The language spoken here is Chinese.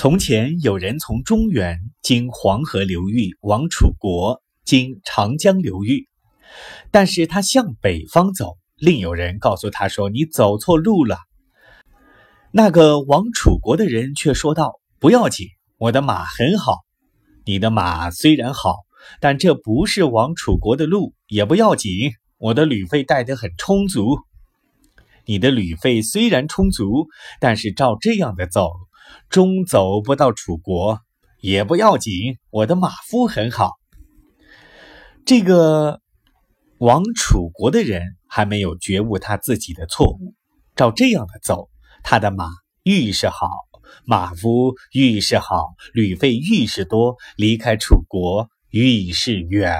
从前有人从中原经黄河流域往楚国，经长江流域，但是他向北方走，另有人告诉他说：“你走错路了。”那个往楚国的人却说道：“不要紧，我的马很好。你的马虽然好，但这不是往楚国的路，也不要紧，我的旅费带得很充足。你的旅费虽然充足，但是照这样的走。”终走不到楚国也不要紧，我的马夫很好。这个往楚国的人还没有觉悟他自己的错误，照这样的走，他的马愈是好，马夫愈是好，旅费愈是多，离开楚国愈是远。